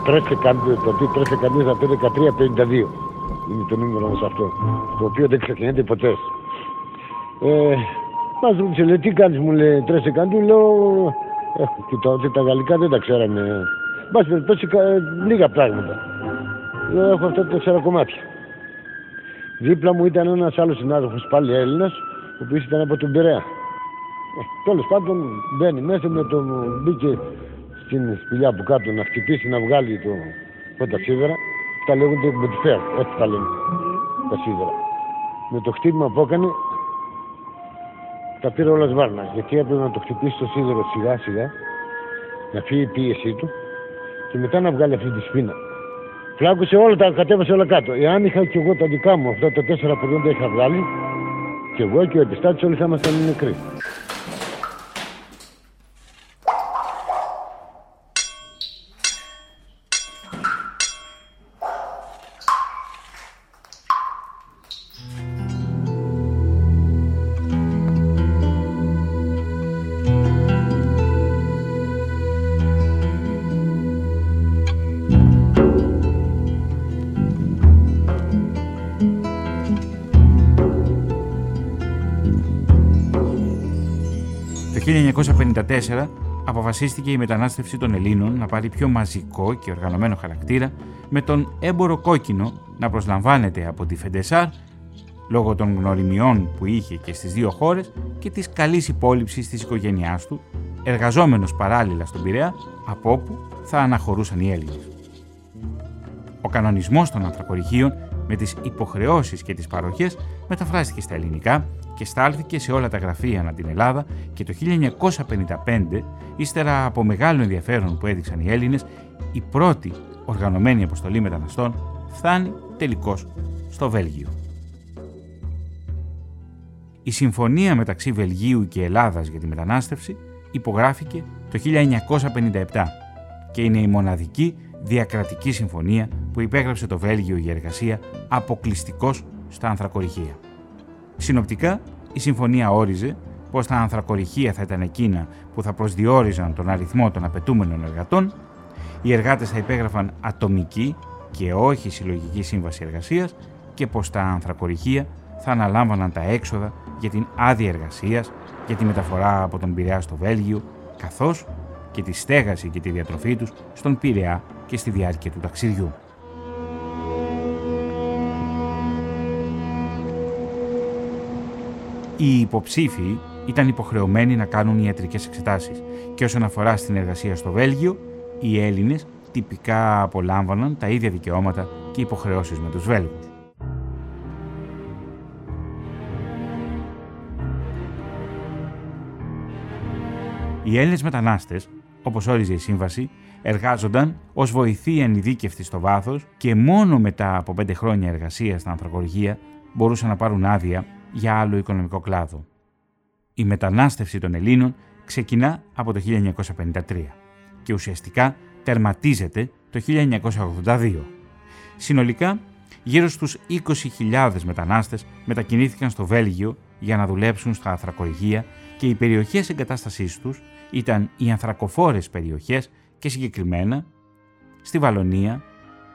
επιστάτης 13 το οποίο κανείς θα πει 1352 είναι το νούμερο μας αυτό το οποίο δεν ξεκινάει ποτέ. Ε, μας ρώτησε λέει τι κάνεις μου λέει τρέσε καντού λέω ε, κοιτάω ότι τα γαλλικά δεν τα ξέραμε Μπας περιπτώσει λίγα πράγματα. Λέω έχω αυτά τα τέσσερα κομμάτια δίπλα μου ήταν ένας άλλος συνάδελφος πάλι Έλληνας ο οποίος ήταν από τον Πειραιά. Ε, τέλος πάντων μπαίνει μέσα με τον μπήκε στην σπηλιά που κάτω να χτυπήσει να βγάλει το, το τα σίδερα. Τα λέγονται με τη φέρ, έτσι τα λέμε τα σίδερα. Με το χτύπημα που έκανε τα πήρε όλα σβάρνα. Γιατί έπρεπε να το χτυπήσει το σίδερο σιγά σιγά, να φύγει η πίεσή του και μετά να βγάλει αυτή τη σπίνα. Φλάκωσε όλα τα, κατέβασε όλα κάτω. Εάν είχα και εγώ τα δικά μου, αυτά τα τέσσερα που δεν τα είχα βγάλει, και εγώ και ο επιστάτης όλοι θα ήμασταν νεκροί. 1954 αποφασίστηκε η μετανάστευση των Ελλήνων να πάρει πιο μαζικό και οργανωμένο χαρακτήρα με τον έμπορο κόκκινο να προσλαμβάνεται από τη Φεντεσάρ λόγω των γνωριμιών που είχε και στις δύο χώρες και της καλής υπόλοιψης της οικογένειάς του, εργαζόμενος παράλληλα στον Πειραιά, από όπου θα αναχωρούσαν οι Έλληνες. Ο κανονισμός των ανθρακοριχείων με τις υποχρεώσεις και τις παροχές μεταφράστηκε στα ελληνικά και στάλθηκε σε όλα τα γραφεία ανά την Ελλάδα και το 1955, ύστερα από μεγάλο ενδιαφέρον που έδειξαν οι Έλληνες, η πρώτη οργανωμένη αποστολή μεταναστών φτάνει τελικώς στο Βέλγιο. Η συμφωνία μεταξύ Βελγίου και Ελλάδας για τη μετανάστευση υπογράφηκε το 1957 και είναι η μοναδική διακρατική συμφωνία που υπέγραψε το Βέλγιο για εργασία αποκλειστικώς στα ανθρακοριχεία. Συνοπτικά, η συμφωνία όριζε πως τα ανθρακοριχεία θα ήταν εκείνα που θα προσδιορίζαν τον αριθμό των απαιτούμενων εργατών, οι εργάτες θα υπέγραφαν ατομική και όχι συλλογική σύμβαση εργασίας και πως τα ανθρακοριχεία θα αναλάμβαναν τα έξοδα για την άδεια εργασίας, για τη μεταφορά από τον Πειραιά στο Βέλγιο, καθώς και τη στέγαση και τη διατροφή τους στον Πειραιά και στη διάρκεια του ταξιδιού. Οι υποψήφοι ήταν υποχρεωμένοι να κάνουν ιατρικές εξετάσεις και όσον αφορά στην εργασία στο Βέλγιο, οι Έλληνες τυπικά απολάμβαναν τα ίδια δικαιώματα και υποχρεώσεις με τους Βέλγους. Οι Έλληνες μετανάστες όπως όριζε η σύμβαση, εργάζονταν ως βοηθοί ενειδίκευτοι στο βάθος και μόνο μετά από πέντε χρόνια εργασίας στα ανθρακοργία μπορούσαν να πάρουν άδεια για άλλο οικονομικό κλάδο. Η μετανάστευση των Ελλήνων ξεκινά από το 1953 και ουσιαστικά τερματίζεται το 1982. Συνολικά, γύρω στους 20.000 μετανάστες μετακινήθηκαν στο Βέλγιο για να δουλέψουν στα ανθρακοργία και οι περιοχές εγκατάστασής τους ήταν οι ανθρακοφόρες περιοχές και συγκεκριμένα στη Βαλονία,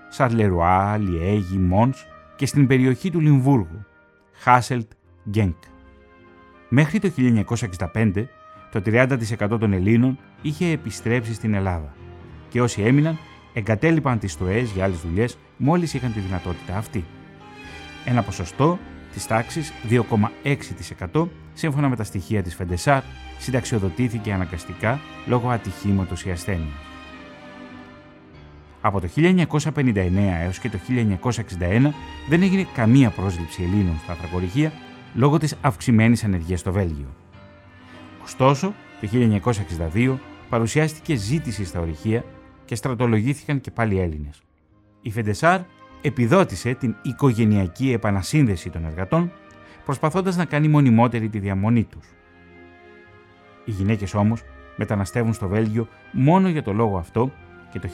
Σαρλερουά, Λιέγη, Μόνς και στην περιοχή του Λιμβούργου, Χάσελτ, Γκένκ. Μέχρι το 1965 το 30% των Ελλήνων είχε επιστρέψει στην Ελλάδα και όσοι έμειναν εγκατέλειπαν τις στοές για άλλες δουλειές μόλις είχαν τη δυνατότητα αυτή. Ένα ποσοστό της τάξης 2,6% σύμφωνα με τα στοιχεία της Φεντεσάρ συνταξιοδοτήθηκε αναγκαστικά λόγω ατυχήματος ή ασθένειας. Από το 1959 έως και το 1961 δεν έγινε καμία πρόσληψη Ελλήνων στα ανθρακοριχεία λόγω της αυξημένης ανεργίας στο Βέλγιο. Ωστόσο, το 1962 παρουσιάστηκε ζήτηση στα ορυχεία και στρατολογήθηκαν και πάλι Έλληνες. Η Φεντεσάρ επιδότησε την οικογενειακή επανασύνδεση των εργατών, προσπαθώντας να κάνει μονιμότερη τη διαμονή τους. Οι γυναίκες όμως μεταναστεύουν στο Βέλγιο μόνο για το λόγο αυτό και το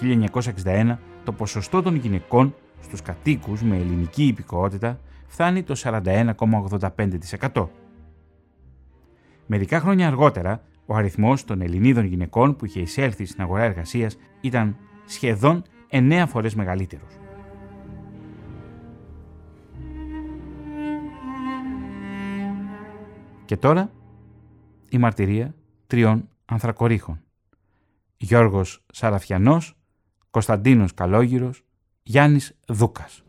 1961 το ποσοστό των γυναικών στους κατοίκους με ελληνική υπηκότητα φτάνει το 41,85%. Μερικά χρόνια αργότερα, ο αριθμός των Ελληνίδων γυναικών που είχε εισέλθει στην αγορά εργασίας ήταν σχεδόν 9 φορές μεγαλύτερος. Και τώρα η μαρτυρία τριών ανθρακορίχων. Γιώργος Σαραφιανός, Κωνσταντίνος Καλόγυρος, Γιάννης Δούκας.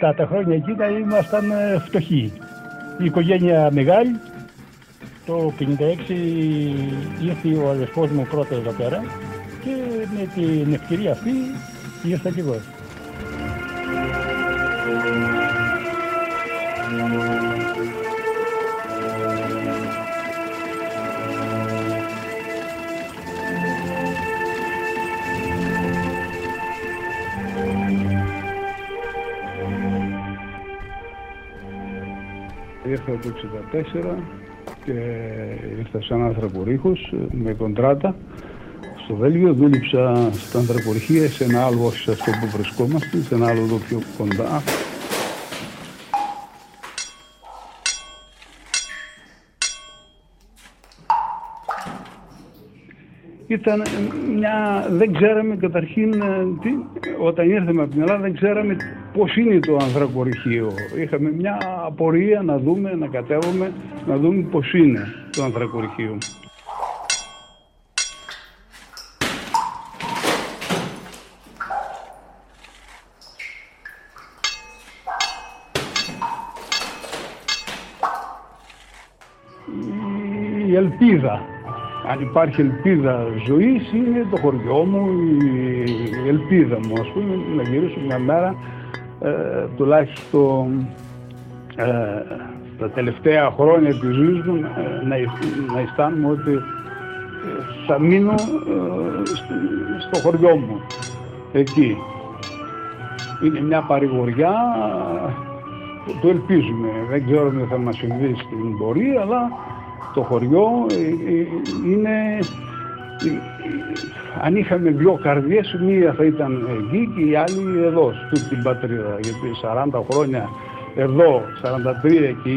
Τα, τα χρόνια εκείνα ήμασταν ε, φτωχοί. Η οικογένεια μεγάλη. Το 56 ήρθε ο αδερφός μου πρώτα εδώ πέρα και με την ευκαιρία αυτή ήρθα και εγώ. Ήρθα το 1964 και ήρθα σαν άνθρωπο ρίχος με κοντράτα στο Βέλγιο. Δούλεψα στα ανθρωπορυχία σε ένα άλλο, όχι σε αυτό που βρισκόμαστε, σε ένα άλλο εδώ πιο κοντά. Ήταν μια, δεν ξέραμε καταρχήν, ε, τι, όταν ήρθαμε από την Ελλάδα δεν ξέραμε πώς είναι το ανθρακοριχείο. Είχαμε μια απορία να δούμε, να κατέβουμε, να δούμε πώς είναι το ανθρακοριχείο. η ελπίδα. Αν υπάρχει ελπίδα ζωής είναι το χωριό μου, η ελπίδα μου ας πούμε να γυρίσω μια μέρα ε, τουλάχιστον ε, τα τελευταία χρόνια της ζωής μου ε, να, να αισθάνομαι ότι ε, θα μείνω στο χωριό μου εκεί. Είναι μια παρηγοριά το ελπίζουμε. Δεν ξέρω αν θα μας συμβεί στην πορεία, αλλά το χωριό ε, ε, είναι... Ε, αν είχαμε δυο καρδιές, μία θα ήταν εκεί και η άλλη εδώ, στην πατρίδα. Γιατί 40 χρόνια εδώ, 43 και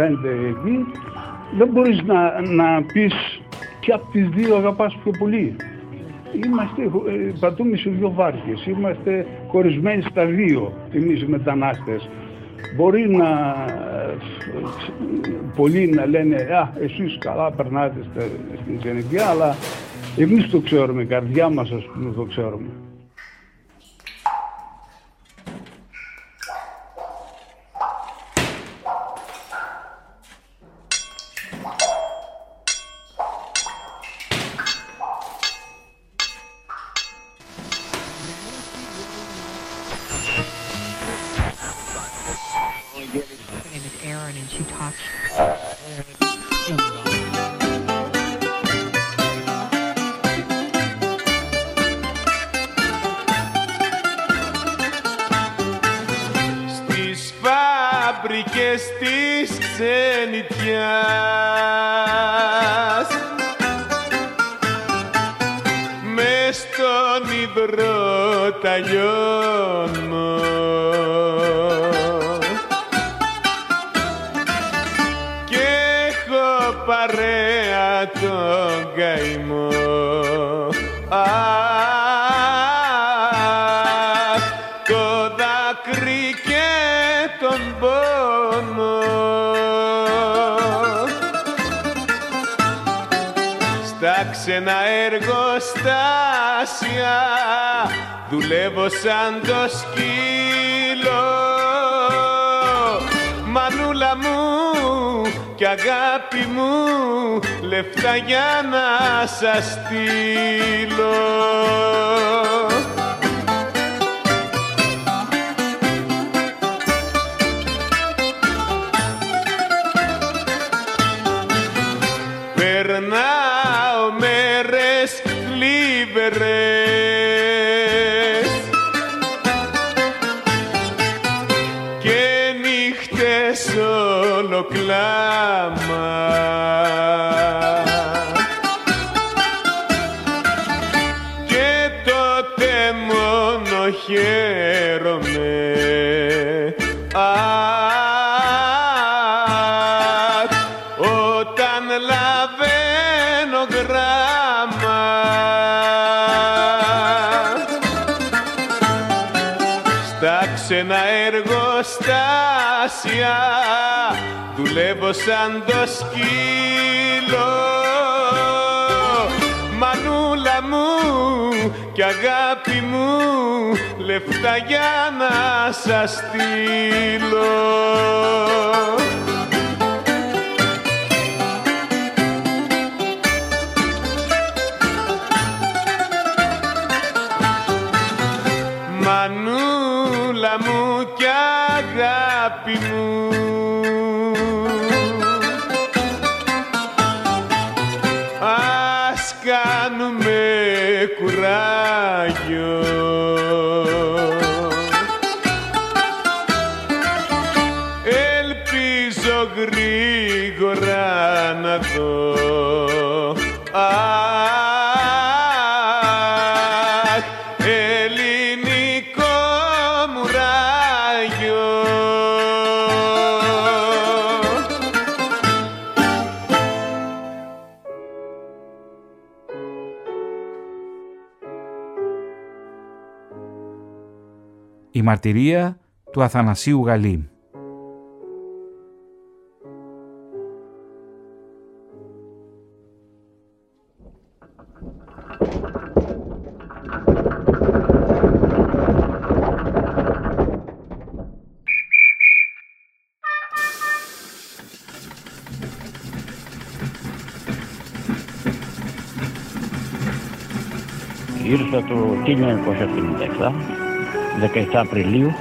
25 εκεί, δεν μπορείς να, να πεις ποια από τις δύο αγαπάς πιο πολύ. Είμαστε, πατούμε σε δύο βάρκες, είμαστε χωρισμένοι στα δύο, εμείς οι μετανάστες. Μπορεί να πολλοί να λένε «Α, εσείς καλά περνάτε στην γενικιά», αλλά εμείς το ξέρουμε, η καρδιά μας ας πούμε το ξέρουμε. βρω τα λιώμα. Και έχω παρέα τον καημό. Στα ξένα εργοστάσια δουλεύω σαν το σκύλο. Μανούλα μου και αγάπη μου λεφτά για να σας στείλω δουλεύω σαν το σκύλο Μανούλα μου και αγάπη μου λεφτά για να σας στείλω Μαρτυρία του Αθανασίου Γαλή. Ήρθα το 1977 17 Απριλίου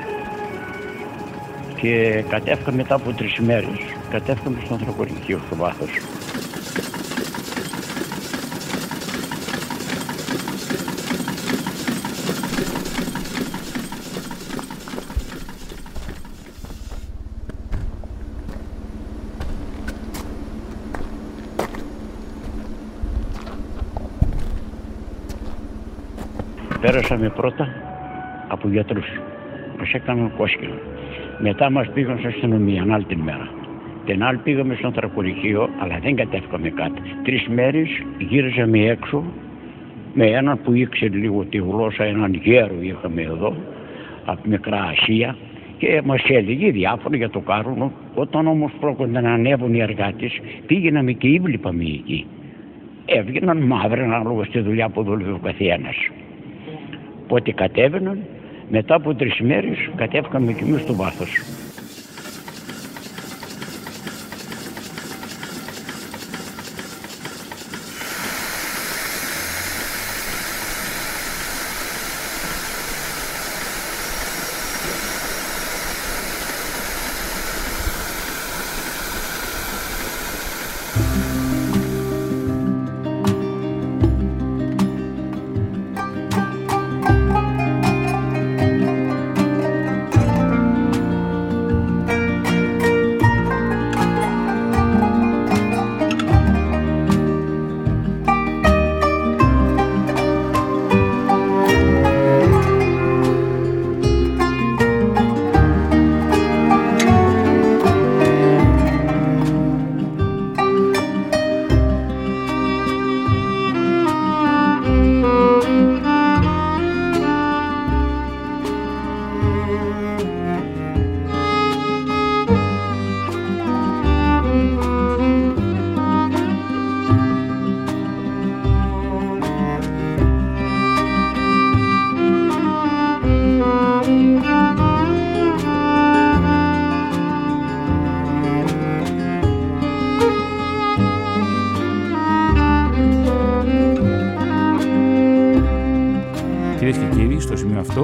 και κατέφυγα μετά από τρεις ημέρες. Κατέφυγαμε στο ανθρωπολικείο στο βάθος. Πέρασαμε πρώτα από γιατρούς. Μας έκαναν κόσκινο. Μετά μας πήγαν στην αστυνομία, άλλη την μέρα. Την άλλη πήγαμε στο ανθρακολικείο, αλλά δεν κατέφυγαμε κάτι. Τρεις μέρες γύριζαμε έξω με έναν που ήξερε λίγο τη γλώσσα, έναν γέρο είχαμε εδώ, από Μικρά Ασία και μας έλεγε διάφορα για το κάρονο. Όταν όμως πρόκειται να ανέβουν οι εργάτες, πήγαιναμε και ήβληπαμε εκεί. Έβγαιναν μαύροι ανάλογα στη δουλειά που δούλευε ο καθένας. Πότε κατέβαιναν, μετά από τρεις μέρες κατέβηκαμε κι εμείς στο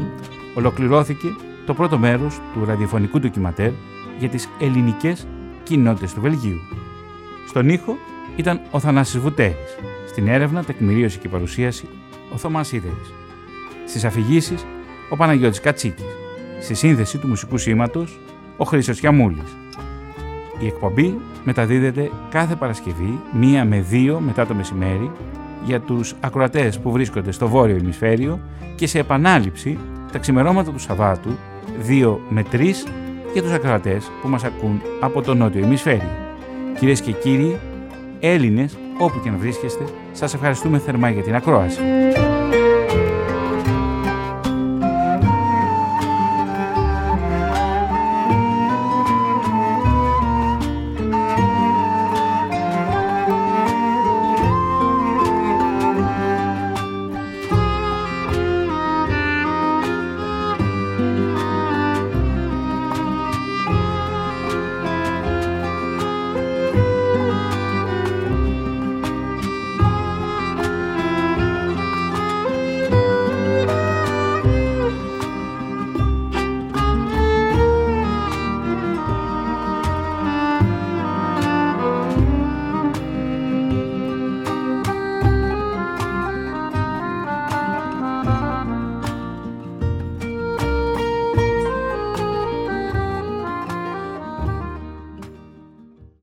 βάθος. ολοκληρώθηκε το πρώτο μέρος του ραδιοφωνικού ντοκιματέρ για τις ελληνικές κοινότητες του Βελγίου. Στον ήχο ήταν ο Θανάσης Βουτέρης, στην έρευνα, τεκμηρίωση και παρουσίαση ο Θωμάς Ιδέρης. Στις αφηγήσεις ο Παναγιώτης Κατσίκης, στη σύνθεση του μουσικού σήματος ο Χρήστος Γιαμούλης. Η εκπομπή μεταδίδεται κάθε Παρασκευή, μία με δύο μετά το μεσημέρι, για τους ακροατές που βρίσκονται στο βόρειο ημισφαίριο και σε επανάληψη τα ξημερώματα του Σαββάτου 2 με 3 για τους ακροατές που μας ακούν από το νότιο ημισφαίριο. Κυρίες και κύριοι, Έλληνες, όπου και να βρίσκεστε, σας ευχαριστούμε θερμά για την ακρόαση.